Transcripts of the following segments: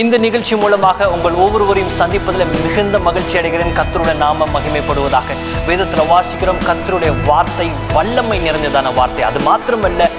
இந்த நிகழ்ச்சி மூலமாக உங்கள் ஒவ்வொருவரையும் சந்திப்பதில் மிகுந்த மகிழ்ச்சி அடைகிறேன். கத்தருடைய நாம மகிமைப்படுவதாக வேதத்தில் வாசிக்கிறோம். கத்தருடைய வார்த்தை வல்லமை நிறைந்ததான வார்த்தை. அது மாத்திரமல்ல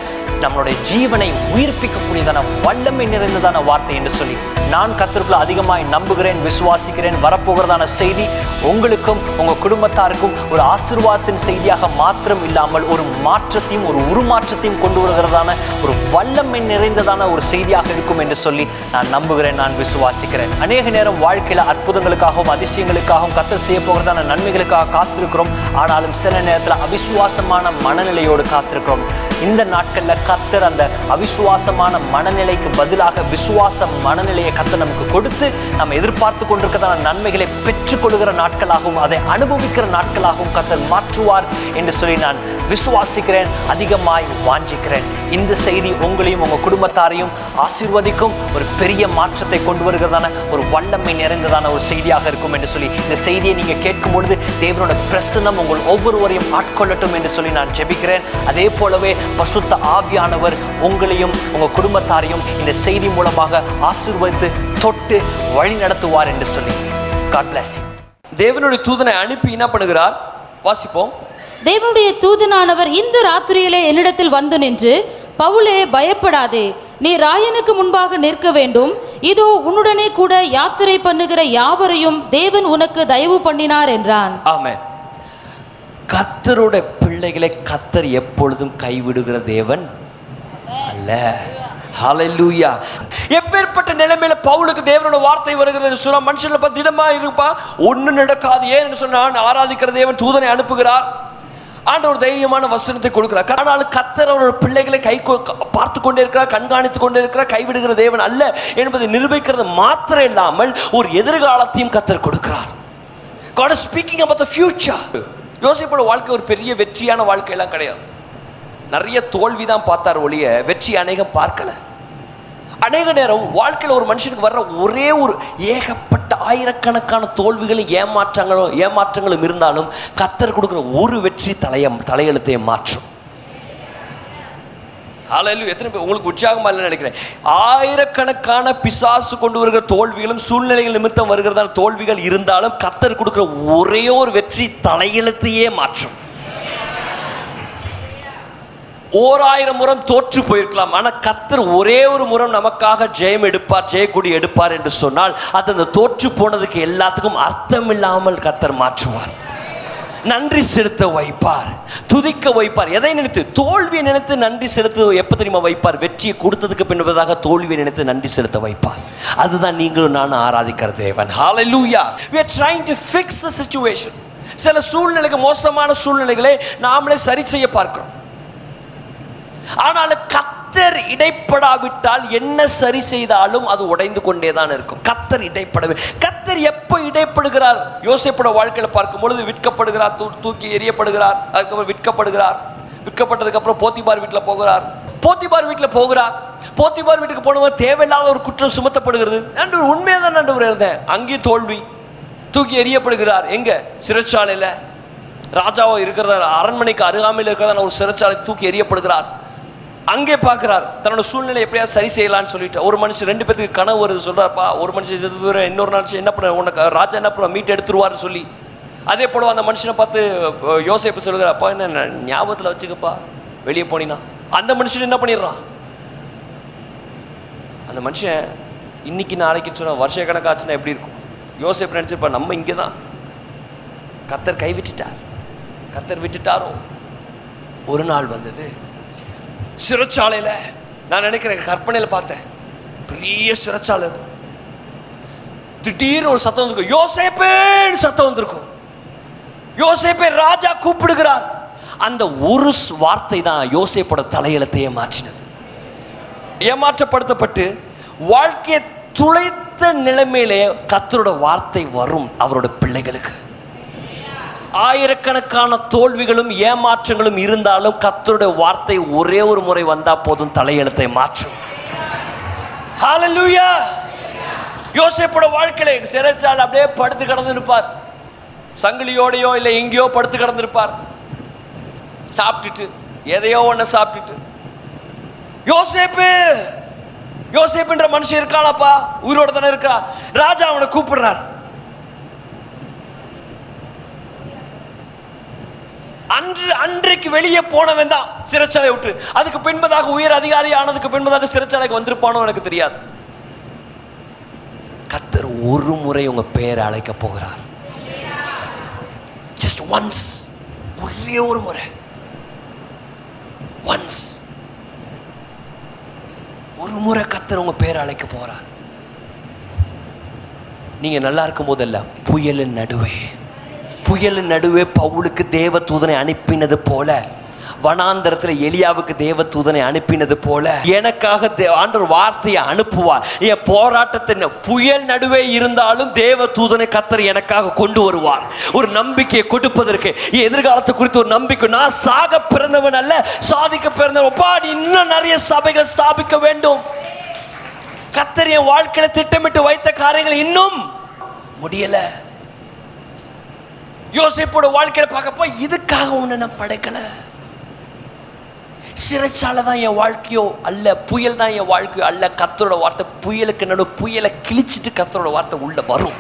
நம்மளுடைய ஜீவனை உயிர்ப்பிக்கக்கூடியதான வல்லமை நிறைந்ததான வார்த்தை என்று சொல்லி நான் கத்திற்குள்ள அதிகமாய் நம்புகிறேன் விசுவாசிக்கிறேன் வரப்போகிறதான செய்தி உங்களுக்கும் உங்கள் குடும்பத்தாருக்கும் ஒரு ஆசிர்வாதத்தின் செய்தியாக மாத்திரம் இல்லாமல் ஒரு மாற்றத்தையும் ஒரு உருமாற்றத்தையும் கொண்டு வருகிறதான ஒரு வல்லமை நிறைந்ததான ஒரு செய்தியாக இருக்கும் என்று சொல்லி நான் நம்புகிறேன் நான் விசுவாசிக்கிறேன். அநேக நேரம் வாழ்க்கையில் அற்புதங்களுக்காகவும் அதிசயங்களுக்காகவும் கத்தல் செய்ய போகிறதான நன்மைகளுக்காக காத்திருக்கிறோம். ஆனாலும் சில நேரத்தில் அவிசுவாசமான மனநிலையோடு காத்திருக்கிறோம். இந்த நாட்களில் கத்தர் அந்த அவிசுவாசமான மனநிலைக்கு பதிலாக விசுவாச மனநிலையை கத்தர் நமக்கு கொடுத்து நம்ம எதிர்பார்த்து கொண்டிருக்கிறதான நன்மைகளை பெற்றுக்கொள்கிற நாட்களாகவும் அதை அனுபவிக்கிற நாட்களாகவும் கத்தர் மாற்றுவார் என்று சொல்லி நான் விசுவாசிக்கிறேன் அதிகமாய் வாஞ்சிக்கிறேன். இந்த செய்தி உங்களையும் உங்கள் குடும்பத்தாரையும் ஆசீர்வதிக்கும். ஒரு பெரிய மாற்றத்தை கொண்டு வருகிறதான ஒரு வல்லமை நிறைந்ததான ஒரு செய்தியாக இருக்கும் என்று சொல்லி இந்த செய்தியை நீங்கள் கேட்கும் பொழுது தேவனோட பிரசன்னம் உங்கள் ஒவ்வொருவரையும் ஆட்கொள்ளட்டும் என்று சொல்லி நான் ஜெபிக்கிறேன். அதே போலவே பசுத்த ஆவியானவர் உங்களையும் உங்கள் குடும்பத்தாரையும் இந்த செய்தி மூலமாக ஆசீர்வதித்து தொட்டு வழி நடத்துவார் என்று சொல்லி. காட் பிளஸ் தேவனுடைய தூதனை அனுப்பி என்ன பண்ணுகிறார்? வாசிப்போம். தேவனுடைய தூதனானவர் இந்த ராத்திரியிலே என்னிடத்தில் வந்து நின்று பவுலே பயப்படாதே. நீ ராயனுக்கு முன்பாக நிற்க வேண்டும். இதோ உன்னுடனே கூட யாத்திரை பண்ணுகிற யாவரையும் தேவன் உனக்கு தயவு பண்ணினார் என்றான். ஆமென். கத்தரோட பிள்ளைகளை கத்தர் எப்பொழுதும் கைவிடுகிற தேவன் அல்ல. ஹலலூயா எப்பேற்பட்ட நிலைமையில பவுலுக்கு தேவனோட வார்த்தை வருகிறது சொன்னா மனுஷனை பத்தி திடமா இருப்பா. ஒன்றும் நடக்காது. ஏன்னு சொன்னா ஆராதிக்கிற தேவன் தூதனை அனுப்புகிறார். ஆண்டவர் தைரியமான வசனத்தை கொடுக்கிறார். ஆனாலும் கத்தர் அவரோட பிள்ளைகளை கை பார்த்து கொண்டே இருக்கிறார் கண்காணித்து கொண்டே இருக்கிறார் கைவிடுகிற தேவன் அல்ல என்பதை நிரூபிக்கிறது மாத்திரம் இல்லாமல் ஒரு எதிர்காலத்தையும் கத்தர் கொடுக்கிறார். God is speaking about the future. யோசிப்போட வாழ்க்கை ஒரு பெரிய வெற்றியான வாழ்க்கையெல்லாம் கிடையாது. நிறைய தோல்வி தான் பார்த்தார் ஒழிய வெற்றி அநேகம் பார்க்கல. அநேக நேரம் வாழ்க்கையில் ஒரு மனுஷனுக்கு வர்ற ஒரே ஒரு ஏகப்பட்ட ஆயிரக்கணக்கான தோல்விகளும் ஏமாற்றங்களும் ஏமாற்றங்களும் இருந்தாலும் கத்தர் கொடுக்குற ஒரு வெற்றி தலைய தலையெழுத்தையே மாற்றும். ஹalleluya. எத்தனை பேர் உங்களுக்கு உற்சாகமாக இல்லைன்னு நினைக்கிறேன். ஆயிரக்கணக்கான பிசாசு கொண்டு வருகிற தோல்விகளும் சூழ்நிலைகள் நிமித்தம் வருகிறதான தோல்விகள் இருந்தாலும் கத்தர் கொடுக்குற ஒரே ஒரு வெற்றி தலையெழுத்தையே மாற்றும். ஓராயிரம் முறம் தோற்று போயிருக்கலாம். ஆனால் கத்தர் ஒரே ஒரு முறம் நமக்காக ஜெயம் எடுப்பார் ஜெயக்குடி எடுப்பார் என்று சொன்னால் அது அந்த தோற்று போனதுக்கு எல்லாத்துக்கும் அர்த்தம் இல்லாமல் கத்தர் மாற்றுவார். நன்றி செலுத்த வைப்பார் துதிக்க வைப்பார். எதை நினைத்து? தோல்வியை நினைத்து நன்றி செலுத்த எப்போ தெரியுமா வைப்பார்? வெற்றியை கொடுத்ததுக்கு பின்பதாக தோல்வியை நினைத்து நன்றி செலுத்த வைப்பார். அதுதான் நீங்களும் நானும் ஆராதிக்கிற தேவன். ஹalleluya we are trying to fix the situation. சில சூழ்நிலைகள் மோசமான சூழ்நிலைகளை நாமளே சரி செய்ய பார்க்கிறோம். ஆனால் கத்தர் இடைப்படாவிட்டால் என்ன சரி செய்தாலும் அது உடைந்து கொண்டே தான் இருக்கும். கத்தர் இடைப்படவே கத்தர் எப்போ இடைப்படுகிறார்? யோசிப்பட வாழ்க்கையில் பார்க்கும் பொழுது விற்கப்படுகிறார் தூ தூக்கி எறியப்படுகிறார் அதுக்கப்புறம் விற்கப்படுகிறார். விற்கப்பட்டதுக்கப்புறம் போத்திபார் வீட்டில் போகிறார். போத்திபார் வீட்டில் போகிறார். போத்திபார் வீட்டுக்கு போனவங்க தேவையில்லாத ஒரு குற்றம் சுமத்தப்படுகிறது. நன்று உண்மையாக தான் நண்டு இருந்தேன். அங்கேயும் தோல்வி. தூக்கி எறியப்படுகிறார். எங்கே? சிறைச்சாலையில். ராஜாவோ இருக்கிறதா அரண்மனைக்கு அருகாமையில் இருக்கிறதா ஒரு சிறைச்சாலை தூக்கி எறியப்படுகிறார். அங்கே பார்க்குறார். தன்னோட சூழ்நிலை எப்படியா சரி செய்யலாம்னு சொல்லிட்டு ஒரு மனுஷன் ரெண்டு பேத்துக்கு கனவு வருது சொல்கிறாப்பா ஒரு மனுஷன் செத்து போயிடும் இன்னொரு மனுஷன் என்ன பண்ண உனக்கு ராஜா என்ன பண்ணுவா மீட் எடுத்துருவார்னு சொல்லி. அதே போல அந்த மனுஷனை பார்த்து யோசிப்பு யோசேப்பு அப்பா என்ன ந- ஞாபகத்தில் வச்சுக்கப்பா வெளியே போனீங்கன்னா அந்த மனுஷன் என்ன பண்ணிடுறான்? அந்த மனுஷன் இன்னைக்கு நாளைக்கு சொன்னால் வருஷ கணக்காச்சுன்னா எப்படி இருக்கும்? யோசிப்பு நினச்சிருப்பா நம்ம இங்கே தான் கத்தர் கை விட்டுட்டார். கத்தர் விட்டுட்டாரோ? ஒரு நாள் வந்தது. சிறைச்சாலையில் நான் நினைக்கிறேன் கற்பனையில் பார்த்தேன். பெரிய சிறைச்சாலை இருக்கும். திடீர்னு ஒரு சத்தம் வந்திருக்கும். யோசேப்பேன்னு சத்தம் வந்திருக்கும். யோசேப்பே ராஜா கூப்பிடுகிறார். அந்த ஒரு வார்த்தை தான் யோசேப்போட தலையெழுத்தையே மாற்றினது ஏமாற்றப்படுத்தப்பட்டு வாழ்க்கையை துளைத்த நிலைமையிலே கத்தரோட வார்த்தை வரும் அவரோட பிள்ளைகளுக்கு. ஆயிரக்கணக்கான தோல்விகளும் ஏமாற்றங்களும் இருந்தாலும் கத்தருடைய வார்த்தை ஒரே ஒரு முறை வந்தா போதும் தலையெழுத்தை மாற்றும். யோசிப்போட யோசேப்போட வாழ்க்கையில சிறைச்சால் அப்படியே படுத்து கிடந்து இருப்பார் சங்கிலியோடையோ இல்லை எங்கேயோ படுத்து கிடந்திருப்பார். சாப்பிட்டுட்டு எதையோ ஒன்று சாப்பிட்டுட்டு. யோசேப்பு! யோசேப்புன்ற மனுஷன் இருக்கானாப்பா? உயிரோட தானே இருக்கா? ராஜா அவனை கூப்பிடுறார். அன்று அன்றைக்கு வெளியே போனவன் தான் சிறைச்சாலை விட்டு. அதுக்கு பின்பதாக உயர் அதிகாரி ஆனதுக்கு பின்பதாக சிறைச்சாலைக்கு வந்திருப்பானோ எனக்கு தெரியாது. கத்தர் ஒரு முறை உங்க பெயரை அழைக்க போகிறார். ஜஸ்ட் ஒன்ஸ் ஒரே ஒரு முறை. ஒன்ஸ் ஒரு முறை கத்தர் உங்க பேரை அழைக்க போறார் நீங்க நல்லா இருக்கும் போதல்ல புயலின் நடுவே. புயலின் நடுவே பவுலுக்கு தேவ தூதனை அனுப்பினது போல வனாந்தரத்தில் எலியாவுக்கு தேவ தூதனை அனுப்பினது போல எனக்காக தே- ஆண்டவர் வார்த்தையை அனுப்புவார். என் போராட்டத்தின் புயல் நடுவே இருந்தாலும் தேவ தூதனை கத்தர் எனக்காக கொண்டு வருவார். ஒரு நம்பிக்கையை கொடுப்பதற்கு என் எதிர்காலத்தை குறித்து ஒரு நம்பிக்கை. நான் சாக பிறந்தவன் அல்ல சாதிக்க பிறந்தவன். பாடி இன்னும் நிறைய சபைகள் ஸ்தாபிக்க வேண்டும். கத்தர் என் வாழ்க்கையில திட்டமிட்டு வைத்த காரியங்கள் இன்னும் முடியலை. யோசிப்போட வாழ்க்கையில பார்க்கப்போ இதுக்காக ஒன்று நான் படைக்கல. சிறைச்சாலை தான் என் வாழ்க்கையோ அல்ல புயல் தான் என் வாழ்க்கையோ அல்ல கத்தரோட வார்த்தை புயலுக்கு நடு புயலை கிழிச்சிட்டு கத்தரோட வார்த்தை உள்ள வரும்.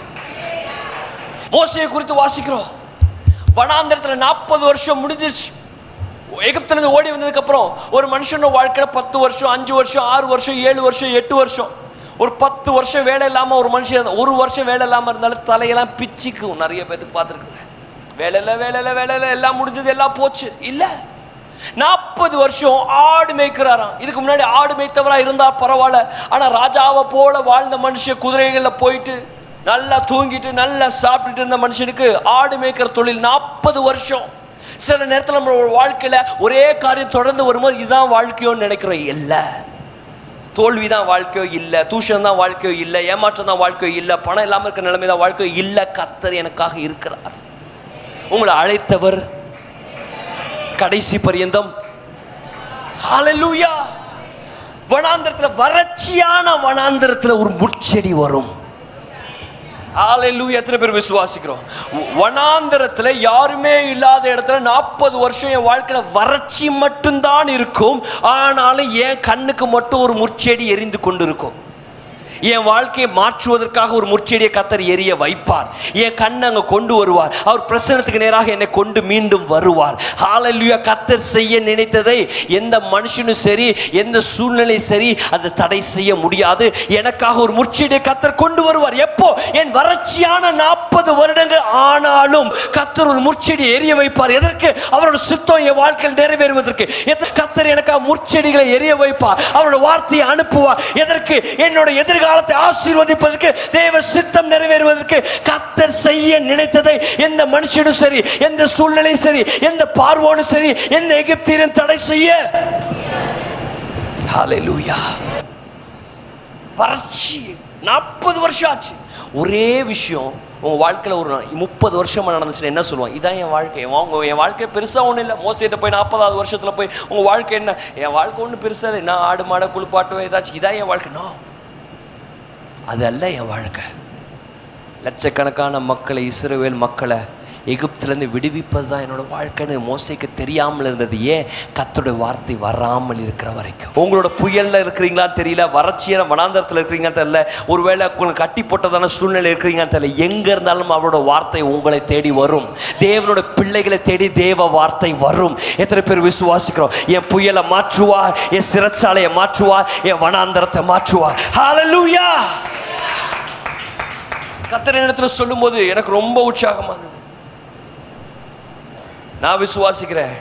மோசையை குறித்து வாசிக்கிறோம். வனாந்திரத்தில் நாற்பது வருஷம் முடிஞ்சிருச்சு. எகிப்துல இருந்து ஓடி வந்ததுக்கு அப்புறம் ஒரு மனுஷனோட வாழ்க்கையில பத்து வருஷம் அஞ்சு வருஷம் ஆறு வருஷம் ஏழு வருஷம் எட்டு வருஷம். ஒரு பத்து வருஷம் வேலை இல்லாமல் ஒரு மனுஷன் ஒரு வருஷம் வேலை இல்லாமல் இருந்தாலும் தலையெல்லாம் பிச்சிக்கும். நிறைய பேர்த்துக்கு பார்த்துருக்குறேன் வேலையில் வேலையில் வேலையில் எல்லாம் முடிஞ்சது எல்லாம் போச்சு. இல்லை. நாற்பது வருஷம் ஆடு மேய்க்கிறாராம். இதுக்கு முன்னாடி ஆடு மேய்த்தவரா இருந்தா பரவாயில்ல. ஆனா ராஜாவை போல வாழ்ந்த மனுஷன் குதிரைகள்ல போயிட்டு நல்லா தூங்கிட்டு நல்லா சாப்பிட்டுட்டு இருந்த மனுஷனுக்கு ஆடு மேய்க்கிற தொழில் நாற்பது வருஷம். சில நேரத்தில் நம்ம வாழ்க்கையில ஒரே காரியம் தொடர்ந்து வரும்போது இதுதான் வாழ்க்கையோன்னு நினைக்கிறோம். இல்லை. தோல்வி தான் வாழ்க்கையோ இல்லை. தூஷம் தான் வாழ்க்கையோ இல்லை. ஏமாற்றம் தான் வாழ்க்கையோ இல்லை. பணம் இல்லாமல் இருக்கிற நிலைமை தான் வாழ்க்கையோ இல்லை. கத்தர் எனக்காக இருக்கிறார். உங்களை அழைத்தவர் கடைசி பரியந்தம். ஹalleluya வனாந்திரத்தில் வறட்சியான வனாந்திரத்தில் ஒரு முட்செடி வரும். ஹalleluya எத்தனை பேர் விசுவாசிக்கிறோம்? வனாந்திரத்தில் யாருமே இல்லாத இடத்துல நாற்பது வருஷம் என் வாழ்க்கையில் வறட்சி மட்டும்தான் இருக்கும். ஆனாலும் என் கண்ணுக்கு மட்டும் ஒரு முற்செடி எரிந்து கொண்டு இருக்கும் என் வாழ்க்கையை மாற்றுவதற்காக ஒரு முற்செடியை கத்தர் எரிய வைப்பார். என் கண்ணை அங்கே கொண்டு வருவார். அவர் பிரசனத்துக்கு நேராக என்னை கொண்டு மீண்டும் வருவார். ஹாலல்யூயா கத்தர் செய்ய நினைத்ததை எந்த மனுஷனும் சரி எந்த சூழ்நிலை சரி அதை தடை செய்ய முடியாது. எனக்காக ஒரு முற்செடியை கத்தர் கொண்டு வருவார். எப்போ? என் வறட்சியான நாற்பது வருடங்கள் ஆனாலும் கத்தர் ஒரு முற்செடி எரிய வைப்பார். எதற்கு? அவரோட சித்தம் என் வாழ்க்கையில் நிறைவேறுவதற்கு. கத்தர் எனக்காக முற்செடிகளை எரிய வைப்பார். அவரோட வார்த்தையை அனுப்புவார். எதற்கு? என்னோட எதிர்கால காலத்தை ஆசீர்வதிப்பதற்கு தேவ சித்தம் நிறைவேறுவதற்கு கத்தர் செய்ய நினைத்ததை எந்த மனுஷனும் சரி எந்த சூழ்நிலையும் சரி எந்த பார்வோனும் சரி எந்த எகிப்தியரும் தடை செய்ய. வறட்சி. நாற்பது வருஷம் ஆச்சு. ஒரே விஷயம் உங்கள் வாழ்க்கையில் ஒரு முப்பது வருஷமா நடந்துச்சுன்னா என்ன சொல்லுவான்? இதான் என் வாழ்க்கை. உங்க- என் வாழ்க்கை பெருசாக ஒன்றும் இல்லை. மோசிட்ட போய் நாற்பதாவது வருஷத்தில் போய் உங்கள் வாழ்க்கை என்ன? என் வாழ்க்கை ஒன்றும் பெருசாக இல்லை. நான் ஆடு மாடை குளிப்பாட்டு ஏதாச்சும். இதான் என் வாழ்க்கை. நான் அதல்ல என் வாழ்க்கை. லட்சக்கணக்கான மக்களை இஸ்ரவேல் மக்களை எகிப்திலேருந்து விடுவிப்பது தான் என்னோட வாழ்க்கைன்னு மோசைக்கு தெரியாமல் இருந்தது. ஏன்? கத்தோட வார்த்தை வராமல் இருக்கிற வரைக்கும். உங்களோட புயலில் இருக்கிறீங்களான்னு தெரியல வறட்சியான வனாந்தரத்தில் இருக்கிறீங்கன்னு தெரியல ஒருவேளை உங்களுக்கு கட்டி போட்டதான சூழ்நிலை இருக்கிறீங்கன்னு தெரியல எங்கே இருந்தாலும் அவரோட வார்த்தை உங்களை தேடி வரும். தேவனோட பிள்ளைகளை தேடி தேவ வார்த்தை வரும். எத்தனை பேர் விசுவாசிக்கிறோம்? என் புயலை மாற்றுவார் என் சிறைச்சாலையை மாற்றுவார் என் வனாந்தரத்தை மாற்றுவார். ஹalleluya கத்திர இடத்துல சொல்லும்போது எனக்கு ரொம்ப உற்சாகமாக இருந்தது நான் விசுவாசிக்கிறேன்.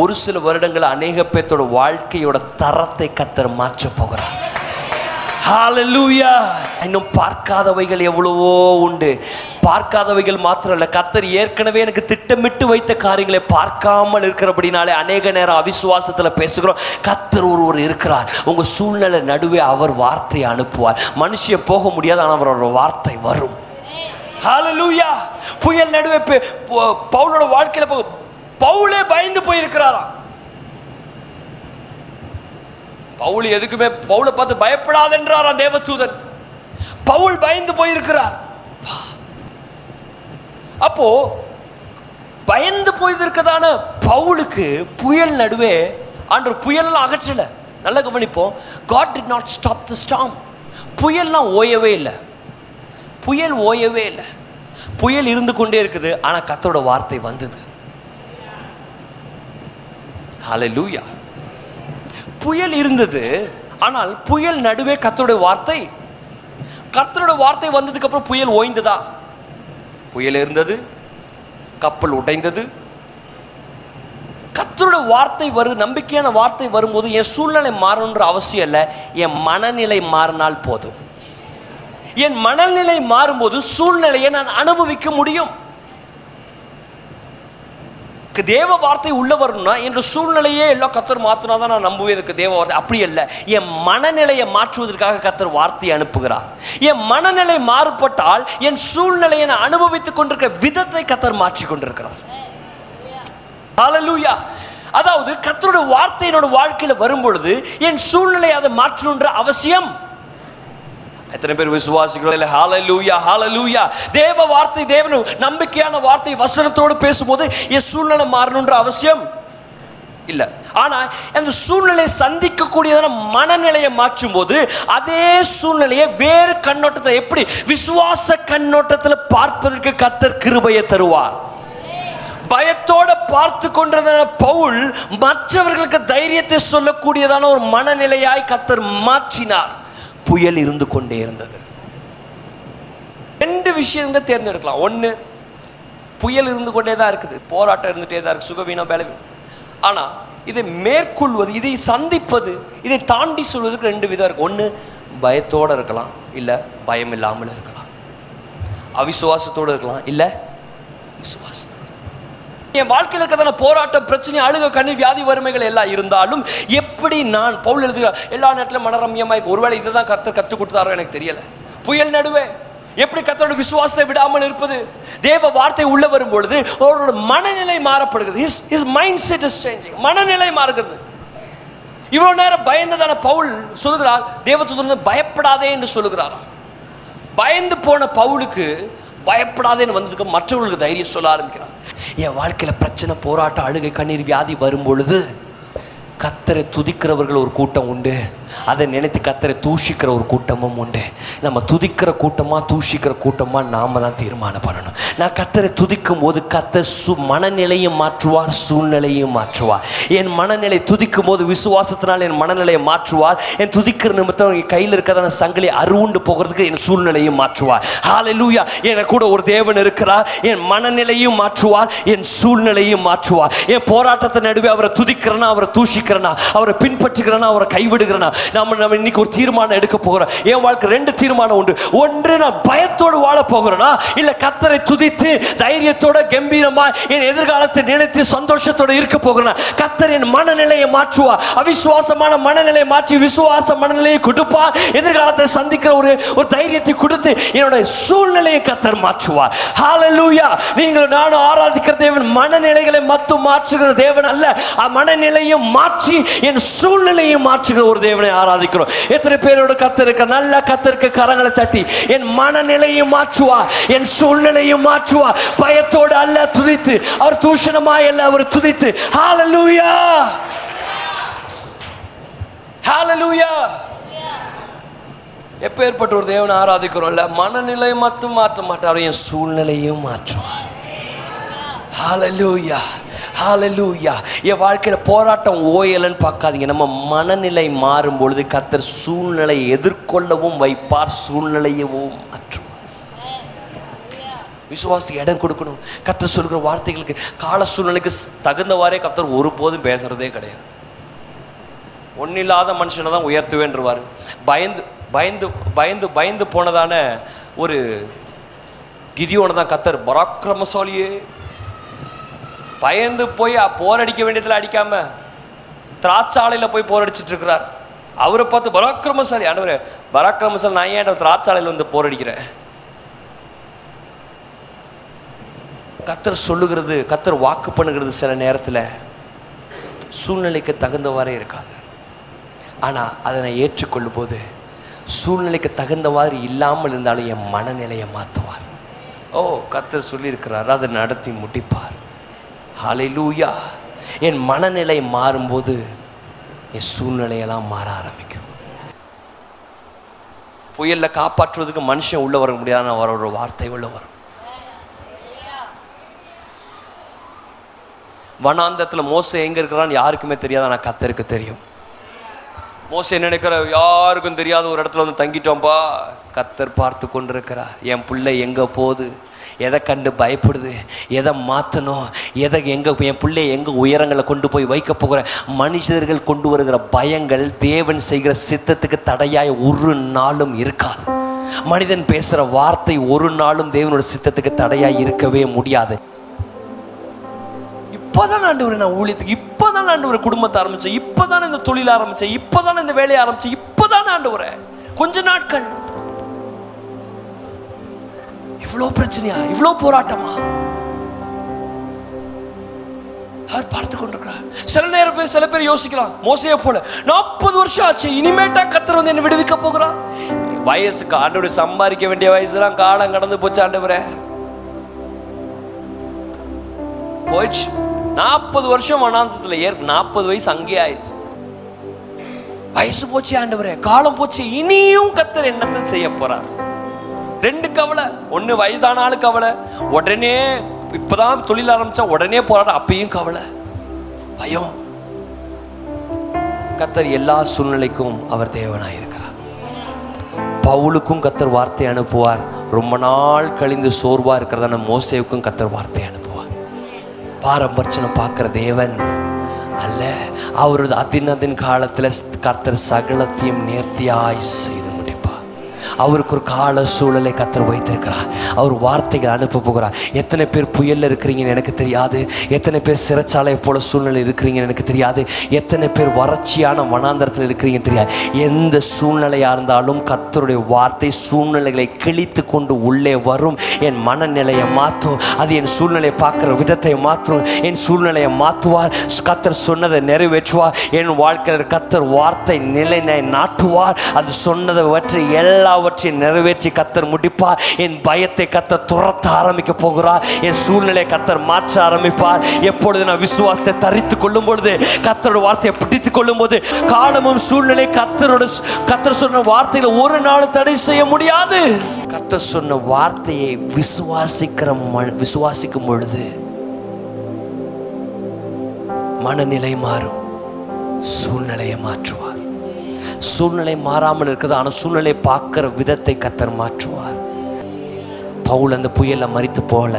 ஒரு சில வருடங்கள் அநேக பேர்த்தோட வாழ்க்கையோட தரத்தை கத்தர் மாற்ற போகிறார். ஹாலலூயா இன்னும் பார்க்காதவைகள் எவ்வளவோ உண்டு. பார்க்காதவைகள் மாத்திரம் இல்லை கத்தர் ஏற்கனவே எனக்கு திட்டமிட்டு வைத்த காரியங்களை பார்க்காமல் இருக்கிறபடினாலே அநேக நேரம் அவிசுவாசத்தில் பேசுகிறோம். கத்தர் ஒருவர் இருக்கிறார். உங்கள் சூழ்நிலை நடுவே அவர் வார்த்தையை அனுப்புவார். மனுஷன் போக முடியாது ஆனால் அவரோட வார்த்தை வரும். ஹாலலூயா புயல் நடுவே பவுலோட வாழ்க்கையில போ- பவுலே பயந்து போயிருக்கிறாராம். பவுல் எதுக்குமே பவுலை பார்த்து பயப்படாதென்றாராம் தேவதூதன். பவுல் பயந்து போயிருக்கிறார். பா. அப்போ பயந்து போயிருக்கதான பவுலுக்கு புயல் நடுவே அன்று புயல் அகற்றலை. நல்லா கவனிப்போம். God did not stop the storm புயல்லாம் ஓயவே இல்லை. புயல் ஓயவே இல்லை. புயல் இருந்து கொண்டே இருக்குது ஆனால் கத்தோட வார்த்தை வந்தது. லூயா புயல் இருந்தது ஆனால் புயல் நடுவே கத்தோட வார்த்தை. கர்த்தரோட வார்த்தை வந்ததுக்கு அப்புறம் புயல் ஓய்ந்ததா? புயல் இருந்தது கப்பல் உடைந்தது. கத்தரோட வார்த்தை வரும் நம்பிக்கையான வார்த்தை வரும்போது என் சூழ்நிலை மாறணுன்ற அவசியம் இல்லை என் மனநிலை மாறினால் போதும். என் மனநிலை மாறும்போது சூழ்நிலையை நான் அனுபவிக்க முடியும். தேவ வார்த்தை உள்ள வரணும்னா என்ற சூழ்நிலையே எல்லாம் கத்தர் மாற்றினா தான் நான் நம்புவேன். இதுக்கு தேவ வார்த்தை அப்படி அல்ல. என் மனநிலையை மாற்றுவதற்காக கத்தர் வார்த்தையை அனுப்புகிறார். என் மனநிலை மாறுபட்டால் என் சூழ்நிலையை நான் அனுபவித்துக் கொண்டிருக்கிற விதத்தை கத்தர் மாற்றி கொண்டிருக்கிறார். ஹalleluya அதாவது கத்தருடைய வார்த்தை என்னோட வாழ்க்கையில் வரும்பொழுது என் சூழ்நிலை அதை மாற்றணுன்ற அவசியம் எத்தனை பேர் விசுவாசிகளோ இல்லை? ஹாலலூயா ஹாலலூயா தேவ வார்த்தை தேவனு நம்பிக்கையான வார்த்தை வசனத்தோடு பேசும்போது என் சூழ்நிலை மாறணுன்ற அவசியம் இல்லை. ஆனால் அந்த சூழ்நிலையை சந்திக்கக்கூடியதான மனநிலையை மாற்றும் போது அதே சூழ்நிலையை வேறு கண்ணோட்டத்தை எப்படி விசுவாச கண்ணோட்டத்தில் பார்ப்பதற்கு கத்தர் கிருபையை தருவார். பயத்தோட பார்த்து கொண்டிருந்த பவுல் மற்றவர்களுக்கு தைரியத்தை சொல்லக்கூடியதான ஒரு மனநிலையாய் கத்தர் மாற்றினார். புயல் இருந்து கொண்டே இருந்தது. ரெண்டு விஷயங்க தேர்ந்தெடுக்கலாம். ஒன்று புயல் இருந்து கொண்டே தான் இருக்குது. போராட்டம் இருந்துகிட்டே தான் இருக்குது சுகவீனம் பலவீனம். ஆனால் இதை மேற்கொள்வது இதை சந்திப்பது இதை தாண்டி சொல்வதற்கு ரெண்டு விதம் இருக்கு. ஒன்று பயத்தோடு இருக்கலாம். இல்லை பயம் இல்லாமல் இருக்கலாம். அவிசுவாசத்தோடு இருக்கலாம். இல்லை விசுவாசம் என் வாழ்க்கையில் இருக்கிறதான போராட்டம் பிரச்சனை அழுக கண்ணீர் வியாதி வறுமைகள் எல்லாம் இருந்தாலும் எப்படி நான் பவுல் எழுதுகிறேன் எல்லா நேரத்திலும் மனரம்யமாக ஒருவேளை இதை தான் கத்து கற்றுக் கொடுத்தாரோ எனக்கு தெரியல. புயல் நடுவே எப்படி கத்தோட விசுவாசத்தை விடாமல் இருப்பது? தேவ வார்த்தை உள்ள வரும் பொழுது அவரோட மனநிலை மாறப்படுகிறது. His his mind set is changing மனநிலை மாறுகிறது. இவ்வளோ நேரம் பயந்ததான பவுல் சொல்லுகிறார் தேவதூதன் பயப்படாதே என்று சொல்லுகிறாராம். பயந்து போன பவுலுக்கு பயப்படாதேன்னு வந்ததுக்கு மற்றவர்களுக்கு தைரியம் சொல்ல ஆரம்பிக்கிறார் என் வாழ்க்கையில் பிரச்சனை போராட்டம் அழுகை கண்ணீர் வியாதி வரும் பொழுது கத்தரை துதிக்கிறவர்கள் ஒரு கூட்டம் உண்டு. அதை நினைத்து கத்தரை தூஷிக்கிற ஒரு கூட்டமும் உண்டு. நம்ம துதிக்கிற கூட்டமாக தூஷிக்கிற கூட்டமாக நாம தான் தீர்மானம் பண்ணணும். நான் கத்தரை துதிக்கும் போது கத்த சு மனநிலையும் மாற்றுவார் சூழ்நிலையும் மாற்றுவார். என் மனநிலை துதிக்கும் போது விசுவாசத்தினால் என் மனநிலையை மாற்றுவார். என் துதிக்கிற நிமித்தம் என் கையில் இருக்கிறதான சங்கிலி அருவுண்டு போகிறதுக்கு என் சூழ்நிலையும் மாற்றுவார். ஹalleluya என கூட ஒரு தேவன் இருக்கிறார். என் மனநிலையும் மாற்றுவார். என் சூழ்நிலையும் மாற்றுவார். என் போராட்டத்தை நடுவே அவரை துதிக்கிறனா அவரை தூஷிக்கிறனா அவரை பின்பற்றுகிறனா அவரை கைவிடுகிறனா நம்ம நம்ம இன்னைக்கு ஒரு தீர்மானம் எடுக்க போகிறோம். என் வாழ்க்கை ரெண்டு தீர்மானம் உண்டு. ஒன்று நான் பயத்தோடு வாழ போகிறேனா? இல்ல கத்தரை துதித்து தைரியத்தோட கம்பீரமா என் எதிர்காலத்தை நினைத்து சந்தோஷத்தோட இருக்க போகிறேன்? கத்தர் என் மனநிலையை மாற்றுவா அவிசுவாசமான மனநிலையை மாற்றி விசுவாச மனநிலையை கொடுப்பா. எதிர்காலத்தை சந்திக்கிற ஒரு ஒரு தைரியத்தை கொடுத்து என்னோட சூழ்நிலையை கத்தர் மாற்றுவா ஹாலலூயா நீங்கள் நானும் ஆராதிக்கிற தேவன் மனநிலைகளை மட்டும் மாற்றுகிற தேவன் அல்ல. அ- மனநிலையை மாற்றி என் சூழ்நிலையை மாற்றுகிற ஒரு தேவனை. ஆராதிக்கிறோம். எத்தனை பேரோட கத்திருக்க நல்ல கத்திருக்க கரங்களை தட்டி என் மனநிலையும் மாற்றுவா என் சூழ்நிலையும் மாற்றுவா. பயத்தோடு அல்ல துதித்து. அவர் தூஷணமாய் அல்ல அவர் துதித்து. ஹாலலூயா ஹாலலூயா எப்பேற்பட்ட ஒரு தேவனை ஆராதிக்கிறோம்ல மனநிலை மட்டும் மாற்ற மாட்டார் என் சூழ்நிலையும் மாற்றுவார். ஹாலலூயா ஹாலலூயா என் வாழ்க்கையில் போராட்டம் ஓயலன்னு பார்க்காதீங்க. நம்ம மனநிலை மாறும் பொழுது கத்தர் சூழ்நிலையை எதிர்கொள்ளவும் வைப்பார். சூழ்நிலையவும் மற்றும். விசுவாசத்துக்கு இடம் கொடுக்கணும். கத்தர் சொல்கிற வார்த்தைகளுக்கு கால சூழ்நிலைக்கு தகுந்தவாறே கத்தர் ஒருபோதும் பேசுறதே கிடையாது. ஒன்றில்லாத மனுஷனை தான் உயர்த்துவேன்றவார். பயந்து பயந்து பயந்து பயந்து போனதான ஒரு கிதியோனை தான் கத்தர் பராக்கிரமசாலியே பயந்து போய் போர் அடிக்க வேண்டியதில் அடிக்காம திராட்சாலையில் போய் போர் அடிச்சிட்டு இருக்கிறார் அவரை பார்த்து பராக்கிரமசாலி ஆண்டவர் பராக்கிரமசாலி நான் ஏன் திராட்சாலையில் வந்து போர் அடிக்கிறேன்? கத்தர் சொல்லுகிறது கத்தர் வாக்கு பண்ணுகிறது சில நேரத்தில் சூழ்நிலைக்கு தகுந்தவாறே இருக்காது. ஆனால் அதை நான் ஏற்றுக்கொள்ளும் போது சூழ்நிலைக்கு தகுந்த மாதிரி இல்லாமல் இருந்தாலும் என் மனநிலையை மாற்றுவார் ஓ கத்தர் சொல்லியிருக்கிறார் அதை நடத்தி முடிப்பார். ஹalleluya. என் மனநிலை மாறும்போது என் சூழ்நிலையெல்லாம் மாற ஆரம்பிக்கும். புயலில் காப்பாற்றுவதற்கு மனுஷன் உள்ள வர முடியாத வர ஒரு வார்த்தை உள்ளே வரும். வனாந்தத்தில் மோசை எங்கே இருக்கிறான்னு யாருக்குமே தெரியாது ஆனால் கத்தருக்கு தெரியும். மோசை நினைக்கிற? யாருக்கும் தெரியாத ஒரு இடத்துல வந்து தங்கிட்டோம்ப்பா கத்தர் பார்த்து கொண்டிருக்கிறார் என் பிள்ளை எங்கே போகுது? எதை கண்டு பயப்படுது எதை மாற்றணும் எதை எங்கே என் பிள்ளை எங்கே உயரங்களை கொண்டு போய் வைக்க போகிற மனுஷர்கள் கொண்டு வருகிற பயங்கள் தேவன் செய்கிற சித்தத்துக்கு தடையாய் ஒரு நாளும் இருக்காது. மனிதன் பேசுகிற வார்த்தை ஒரு நாளும் தேவனோட சித்தத்துக்கு தடையாய் இருக்கவே முடியாது. இப்போதான் ஆண்டவரே நான் ஊழியத்துக்கு இப்போதான் ஒரு குடும்பத்தை ஆரம்பிச்சேன் இப்போதான் இந்த தொழில் ஆரம்பிச்சேன் இப்போதான் இந்த வேலையை ஆரம்பிச்சேன் இப்போதான் வரேன் கொஞ்ச நாட்கள் இவ்வளோ பிரச்சனையா? இவ்வளோ போராட்டமா? அவர் பார்த்து கொண்டிருக்கிறார்? சில நேரம் பேர் சில பேர் யோசிக்கலாம். மோசையை போல. நாற்பது வருஷம் ஆச்சு. இனிமேட்டா கத்தர் வந்து என்ன விடுவிக்க போகிறா? வயசுக்கு ஆண்டவர் சம்பாதிக்க வேண்டிய வயசுலாம் காலம் கடந்து போச்சு ஆண்டவரே. போயிடுச்சு. நாற்பது வருஷம் வனாந்தத்தில் ஏற் நாற்பது வயசு அங்கேயே ஆயிடுச்சு வயசு போச்சு ஆண்டவரே. காலம் போச்சு. இனியும் கத்தர் என்னத்தை செய்ய போறார்? ரெண்டு கவலை. ஒன்று வயதானாலும் கவலை. உடனே இப்பதான் தொழில் ஆரம்பிச்சா உடனே போராட அப்பயும் கவலை. பயம். கத்தர் எல்லா சூழ்நிலைக்கும் அவர் தேவனாக இருக்கிறார். பவுலுக்கும் கத்தர் வார்த்தை அனுப்புவார். ரொம்ப நாள் கழிந்து சோர்வா இருக்கிறதான மோசேவுக்கும் கத்தர் வார்த்தை அனுப்புவார். பாரம்பரியம் பார்க்குற தேவன் அல்ல. அவரது அதினதின் காலத்தில் கர்த்தர் சகலத்தையும் நேர்த்தியாய் செய்தார். அவருக்கு ஒரு கால சூழலை கத்தர் வைத்திருக்கிறார். அவர் வார்த்தைகள் அனுப்ப போகிறார். எத்தனை பேர் புயலில் இருக்கிறீங்கன்னு எனக்கு தெரியாது. எத்தனை பேர் சிறைச்சாலை போல சூழ்நிலை இருக்கிறீங்கன்னு எனக்கு தெரியாது. எத்தனை பேர் வறட்சியான வனாந்தரத்தில் இருக்கிறீங்கன்னு தெரியாது. எந்த சூழ்நிலையாக இருந்தாலும் கத்தருடைய வார்த்தை சூழ்நிலைகளை கிழித்து கொண்டு உள்ளே வரும். என் மனநிலையை மாற்றும். அது என் சூழ்நிலையை பார்க்குற விதத்தை மாற்றும். என் சூழ்நிலையை மாற்றுவார். கத்தர் சொன்னதை நிறைவேற்றுவார். என் வாழ்க்கையில் கத்தர் வார்த்தை நிலைனை நாட்டுவார். அது சொன்னதை பற்றி எல்லாவற்றையும் நிறைவேற்றி கத்தர் முடிப்பார். என் பயத்தை கத்தர் துரத்த ஆரம்பிக்க போகிறார். என் சூழ்நிலை கத்தர் மாற்ற ஆரம்பிப்பார். எப்பொழுது நான் விசுவாசத்தை தரித்து கொள்ளும் பொழுது கத்தரோட வார்த்தையை பிடித்து கொள்ளும் போது காலமும் சூழ்நிலை கத்தரோட கத்தர் சொன்ன வார்த்தையில ஒரு நாள் தடை செய்ய முடியாது. கத்தர் சொன்ன வார்த்தையை விசுவாசிக்கிற ம- விசுவாசிக்கும் பொழுது மனநிலை மாறும். சூழ்நிலையை மாற்றுவார். சூழ்நிலை மாறாமல் இருக்குது. ஆனால் சூழ்நிலை பார்க்குற விதத்தை கத்தர் மாற்றுவார். பவுல் அந்த புயலில் மறித்து போல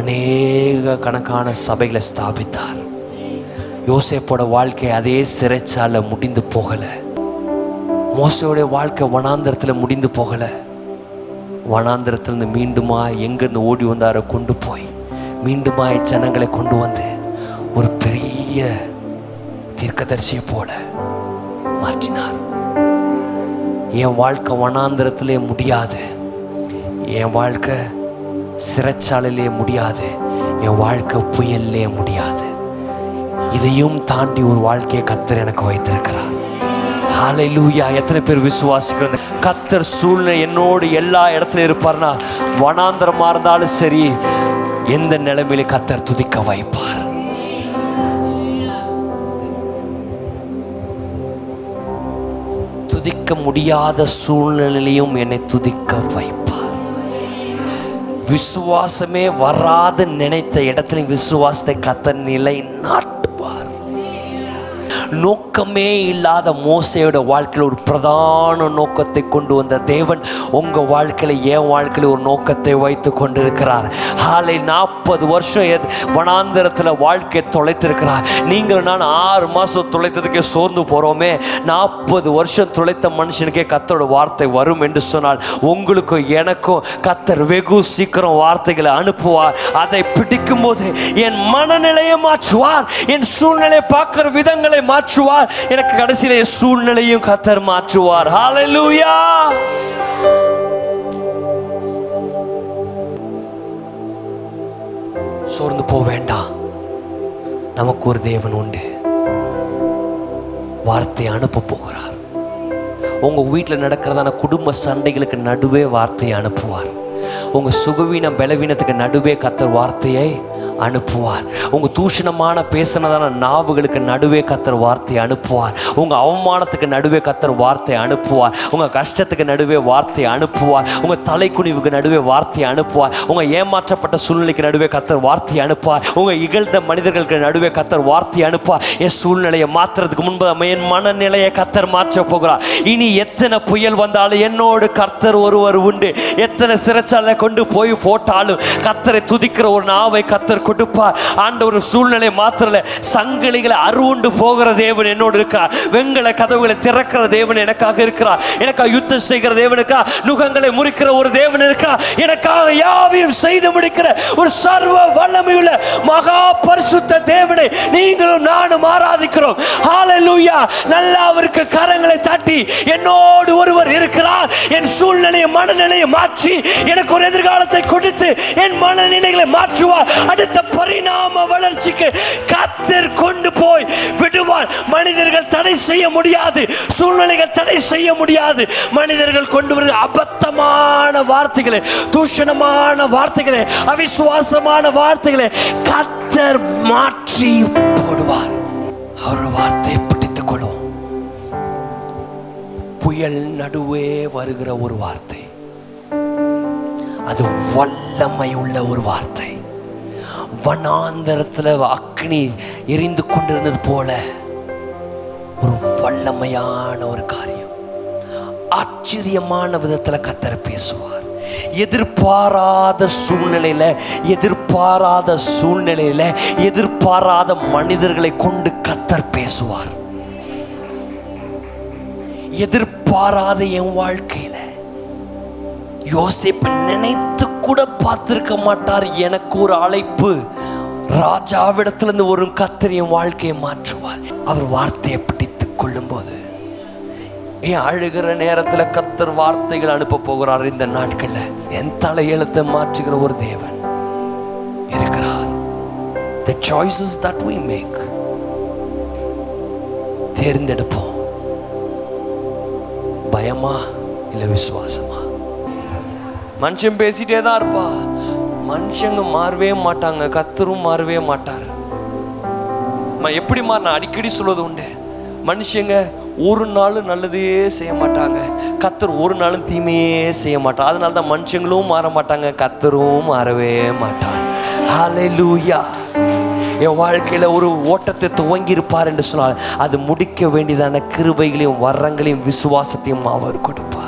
அநேக கணக்கான சபைகளை ஸ்தாபித்தார். யோசேப்போட வாழ்க்கை அதே சிறைச்சால முடிந்து போகலை. மோசையோடைய வாழ்க்கை வனாந்திரத்தில் முடிந்து போகலை. வனாந்திரத்திலிருந்து மீண்டுமா எங்கிருந்து ஓடி வந்தாரோ கொண்டு போய் மீண்டுமா ஜனங்களை கொண்டு வந்து ஒரு பெரிய தீர்க்கதரிசியை போல மாற்றினார். என் வாழ்க்கை வனாந்திரத்திலே முடியாது. என் வாழ்க்கை சிறைச்சாலையிலே முடியாது. என் வாழ்க்கை புயல்லே முடியாது. இதையும் தாண்டி ஒரு வாழ்க்கையை கத்தர் எனக்கு வைத்திருக்கிறார். ஹalleluya எத்தனை பேர் விசுவாசிக்கிறது கத்தர் சூழ்நிலை என்னோடு எல்லா இடத்துல இருப்பார்னா வனாந்திரமாக இருந்தாலும் சரி எந்த நிலைமையில கத்தர் துதிக்க வைப்பார். துதிக்க முடியாத சூழ்நிலையிலையும் என்னை துதிக்க வைப்பார். விசுவாசமே வராது நினைத்த இடத்துல விசுவாசத்தை கத்த நிலை நாட்டுவார் நோக்கமே இல்லாத மோசையோட வாழ்க்கையில் ஒரு பிரதான நோக்கத்தை கொண்டு வந்த தேவன் உங்கள் வாழ்க்கையில் என் வாழ்க்கையில் ஒரு நோக்கத்தை வைத்து கொண்டிருக்கிறார். ஹாலை நாற்பது வருஷம் எத்- வாழ்க்கையை தொலைத்திருக்கிறார். நீங்கள் நான் ஆறு மாதம் தொலைத்ததுக்கே சோர்ந்து போகிறோமே நாற்பது வருஷம் தொலைத்த மனுஷனுக்கே கத்தரோட வார்த்தை வரும் என்று சொன்னால் உங்களுக்கும் எனக்கும் கத்தர் வெகு சீக்கிரம் வார்த்தைகளை அனுப்புவார். அதை பிடிக்கும் போது என் மனநிலையை மாற்றுவார். என் சூழ்நிலையை பார்க்குற விதங்களை மாற்றுவார். எனக்கு கடைசியில சூழ்நிலையும் கத்தர் மாற்றுவார். ஹalleluya சோர்ந்து போக வேண்டாம் நமக்கு ஒரு தேவன் உண்டு. வார்த்தை அனுப்ப போகிறார். உங்க வீட்டில் நடக்கிறதான குடும்ப சண்டைகளுக்கு நடுவே வார்த்தையை அனுப்புவார். உங்கள் சுகவீனம் பலவீனத்துக்கு நடுவே கத்தர் வார்த்தையை அனுப்புவார். உங்கள் தூஷணமான பேசினதான நாவுகளுக்கு நடுவே கத்தர் வார்த்தையை அனுப்புவார். உங்கள் அவமானத்துக்கு நடுவே கத்தர் வார்த்தையை அனுப்புவார். உங்கள் கஷ்டத்துக்கு நடுவே வார்த்தையை அனுப்புவார். உங்கள் தலைக்குனிவுக்கு நடுவே வார்த்தையை அனுப்புவார். உங்கள் ஏமாற்றப்பட்ட சூழ்நிலைக்கு நடுவே கத்தர் வார்த்தையை அனுப்புவார். உங்கள் இகழ்ந்த மனிதர்களுக்கு நடுவே கத்தர் வார்த்தையை அனுப்புவார். என் சூழ்நிலையை மாற்றுறதுக்கு முன்பு என் மனநிலையை கத்தர் மாற்ற போகிறார். இனி எத்தனை புயல் வந்தாலும் என்னோடு கர்த்தர் ஒருவர் உண்டு. எத்தனை சிறச்ச சிறைச்சாலை கொண்டு போய் போட்டாலும் கத்தரை துதிக்கிற ஒரு நாவை கத்தர் கொடுப்பார். ஒரு சூழ்நிலை மாத்திரல சங்கிலிகளை அருவுண்டு போகிற தேவன் என்னோடு இருக்கிறார் வெங்கல கதவுகளை திறக்கிற தேவன் எனக்காக இருக்கிறார். எனக்காக யுத்தம் செய்கிற தேவனுக்கா? நுகங்களை முறிக்கிற ஒரு தேவன் இருக்கா எனக்காக யாவையும் செய்து முடிக்கிற ஒரு சர்வ வல்லமையுள்ள மகா பரிசுத்த தேவனை நீங்களும் நானும் ஆராதிக்கிறோம். ஹalleluya நல்லா அவருக்கு கரங்களை தட்டி என்னோடு ஒருவர் இருக்கிறார். என் சூழ்நிலையை மனநிலையை மாற்றி எனக்கு ஒரு எதிர்காலத்தை கொடுத்து என் மனநிலைகளை மாற்றுவார் அடுத்த பரிணாம வளர்ச்சிக்கு கத்தர் கொண்டு போய் விடுவார். மனிதர்கள் தடை செய்ய முடியாது. சூழ்நிலைகள் தடை செய்ய முடியாது. மனிதர்கள் கொண்டு வருகிற அபத்தமான வார்த்தைகளை தூஷணமான வார்த்தைகளை அவிசுவாசமான வார்த்தைகளை கத்தர் மாற்றி போடுவார். அவர் வார்த்தை. புயல் நடுவே வருகிற ஒரு வார்த்தை. அது வல்லமை உள்ள ஒரு வார்த்தை. வனாந்தரத்தில் அக்னி எரிந்து கொண்டிருந்தது போல ஒரு வல்லமையான ஒரு காரியம். ஆச்சரியமான விதத்தில் கத்தர் பேசுவார். எதிர்பாராத சூழ்நிலையில எதிர்பாராத சூழ்நிலையில எதிர்பாராத மனிதர்களை கொண்டு கத்தர் பேசுவார். எதிர்பாராத என் வாழ்க்கையில. யோசிப்பு நினைத்து கூட பார்த்திருக்க மாட்டார். எனக்கு ஒரு அழைப்பு. ராஜாவிடத்திலிருந்து ஒரு கத்தர் என் வாழ்க்கையை மாற்றுவார். அவர் வார்த்தையை பிடித்துக் கொள்ளும்போது ஏன் அழுகிற நேரத்துல கத்தர் வார்த்தைகள் அனுப்ப போகிறார் இந்த நாட்கள்ல? என் தலையெழுத்தை மாற்றுகிற ஒரு தேவன் இருக்கிறார். The choices that we make தேர்ந்தெடுப்போம். பயமா இல்ல விசுவாசமா? மனுஷன் பேசிட்டே தான் இருப்பா. மனுஷங்க மாறவே மாட்டாங்க. கத்தரும் மாறவே மாட்டார். எப்படி மாறின அடிக்கடி சொல்வது உண்டு. மனுஷங்க ஒரு நாளும் நல்லதே செய்ய மாட்டாங்க. கத்தர் ஒரு நாளும் தீமையே செய்ய மாட்டார். அதனால தான் மனுஷங்களும் மாற மாட்டாங்க. கத்தரும் மாறவே மாட்டார். ஹalleluya என் வாழ்க்கையில் ஒரு ஓட்டத்தை துவங்கி இருப்பார் என்று சொன்னால் அது முடிக்க வேண்டியதான கிருபைகளையும் வரங்களையும் விசுவாசத்தையும் அவர் கொடுப்பார்.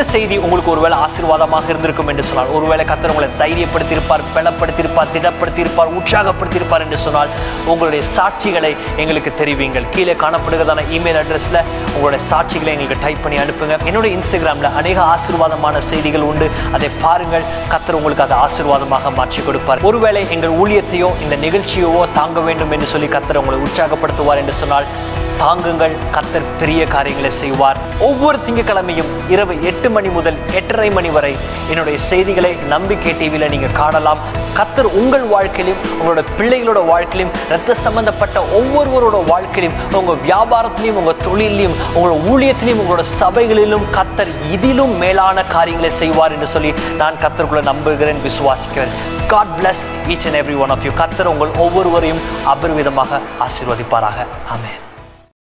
இந்த செய்தி உங்களுக்கு ஒருவேளை ஆசீர்வாதமாக இருந்திருக்கும் என்று சொன்னால் ஒருவேளை கத்தர் உங்களை தைரியப்படுத்தியிருப்பார் பலப்படுத்தியிருப்பார் திடப்படுத்தியிருப்பார் உற்சாகப்படுத்தியிருப்பார் என்று சொன்னால் உங்களுடைய சாட்சிகளை எங்களுக்கு தெரிவிங்கள். கீழே காணப்படுகிறதான இமெயில் அட்ரஸில் உங்களுடைய சாட்சிகளை எங்களுக்கு டைப் பண்ணி அனுப்புங்க. என்னுடைய இன்ஸ்டாகிராமில் அநேக ஆசீர்வாதமான செய்திகள் உண்டு. அதை பாருங்கள். கத்தர் உங்களுக்கு அதை ஆசீர்வாதமாக மாற்றி கொடுப்பார். ஒருவேளை எங்கள் ஊழியத்தையோ இந்த நிகழ்ச்சியவோ தாங்க வேண்டும் என்று சொல்லி கத்தர் உங்களை உற்சாகப்படுத்துவார் என்று சொன்னால் தாங்குங்கள். கத்தர் பெரிய காரியங்களை செய்வார். ஒவ்வொரு திங்கட்கிழமையும் இரவு எட்டு மணி முதல் எட்டரை மணி வரை என்னுடைய செய்திகளை நம்பிக்கை டிவியில் நீங்கள் காணலாம். கத்தர் உங்கள் வாழ்க்கையிலும் உங்களோட பிள்ளைகளோட வாழ்க்கையிலும் ரத்த சம்பந்தப்பட்ட ஒவ்வொருவரோட வாழ்க்கையிலும் உங்கள் வியாபாரத்திலையும் உங்கள் தொழிலையும் உங்களோட ஊழியத்திலையும் உங்களோட சபைகளிலும் கத்தர் இதிலும் மேலான காரியங்களை செய்வார் என்று சொல்லி நான் கத்தருக்குள்ள நம்புகிறேன் விசுவாசிக்கிறேன். God bless each and every one of you கத்தர் உங்கள் ஒவ்வொருவரையும் அபரிவிதமாக ஆசீர்வதிப்பாராக. ஆமென்